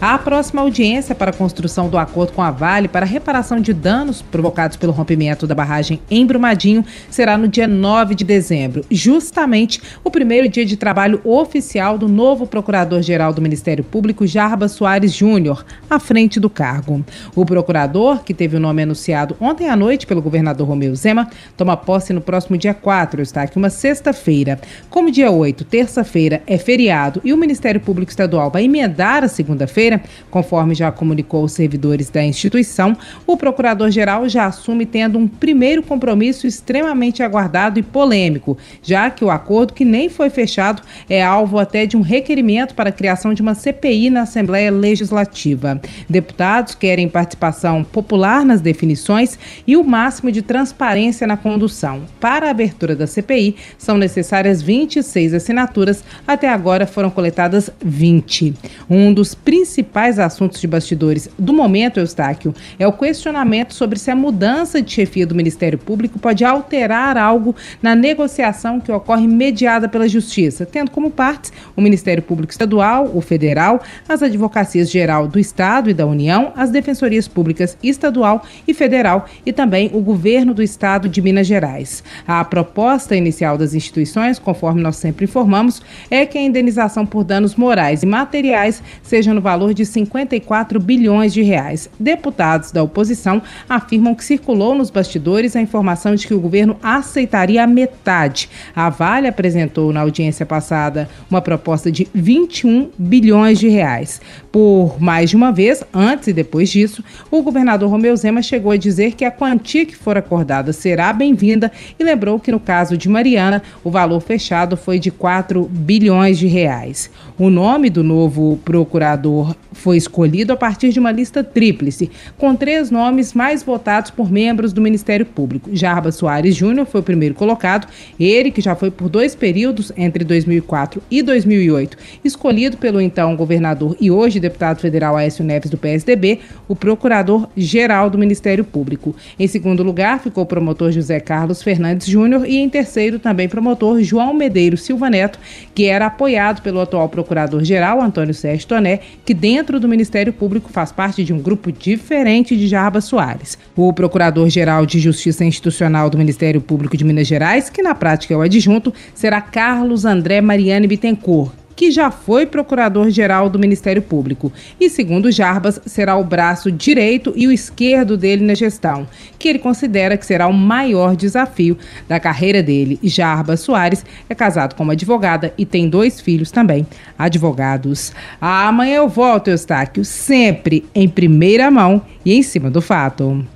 A próxima audiência para a construção do acordo com a Vale para reparação de danos provocados pelo rompimento da barragem em Brumadinho será no dia 9 de dezembro, justamente o primeiro dia de trabalho oficial do novo Procurador-Geral do Ministério Público, Jarba Soares Júnior, à frente do cargo. O procurador, que teve o nome anunciado ontem à noite pelo governador Romeu Zema, toma posse no próximo dia 4, está aqui uma sexta-feira. Como dia 8, terça-feira, é feriado e o Ministério Público Estadual vai emendar a segunda-feira, conforme já comunicou os servidores da instituição, o procurador-geral já assume tendo um primeiro compromisso extremamente aguardado e polêmico, já que o acordo, que nem foi fechado, é alvo até de um requerimento para a criação de uma CPI na Assembleia Legislativa. Deputados querem participação popular nas definições e o máximo de transparência na condução. Para a abertura da CPI, são necessárias 26 assinaturas, até agora foram coletadas 20. Um dos principais principais assuntos de bastidores do momento, Eustáquio, é o questionamento sobre se a mudança de chefia do Ministério Público pode alterar algo na negociação que ocorre mediada pela Justiça, tendo como partes o Ministério Público Estadual, o Federal, as Advocacias Geral do Estado e da União, as Defensorias Públicas Estadual e Federal e também o Governo do Estado de Minas Gerais. A proposta inicial das instituições, conforme nós sempre informamos, é que a indenização por danos morais e materiais seja no valor de 54 bilhões de reais. Deputados da oposição afirmam que circulou nos bastidores a informação de que o governo aceitaria a metade. A Vale apresentou na audiência passada uma proposta de 21 bilhões de reais. Por mais de uma vez, antes e depois disso, o governador Romeu Zema chegou a dizer que a quantia que for acordada será bem-vinda e lembrou que no caso de Mariana, o valor fechado foi de 4 bilhões de reais. O nome do novo procurador foi escolhido a partir de uma lista tríplice, com três nomes mais votados por membros do Ministério Público. Jarba Soares Júnior foi o primeiro colocado, ele que já foi por dois períodos, entre 2004 e 2008, escolhido pelo então governador e hoje deputado federal Aécio Neves do PSDB, o procurador-geral do Ministério Público. Em segundo lugar ficou o promotor José Carlos Fernandes Júnior e em terceiro também promotor João Medeiros Silva Neto, que era apoiado pelo atual procurador-geral Antônio Sérgio Toné, que dentro do Ministério Público faz parte de um grupo diferente de Jarba Soares. O Procurador-Geral de Justiça Institucional do Ministério Público de Minas Gerais, que na prática é o adjunto, será Carlos André Mariane Bittencourt que já foi procurador-geral do Ministério Público e, segundo Jarbas, será o braço direito e o esquerdo dele na gestão, que ele considera que será o maior desafio da carreira dele. Jarbas Soares é casado com uma advogada e tem dois filhos também, advogados. Amanhã eu volto, Eustáquio, sempre em primeira mão e em cima do fato.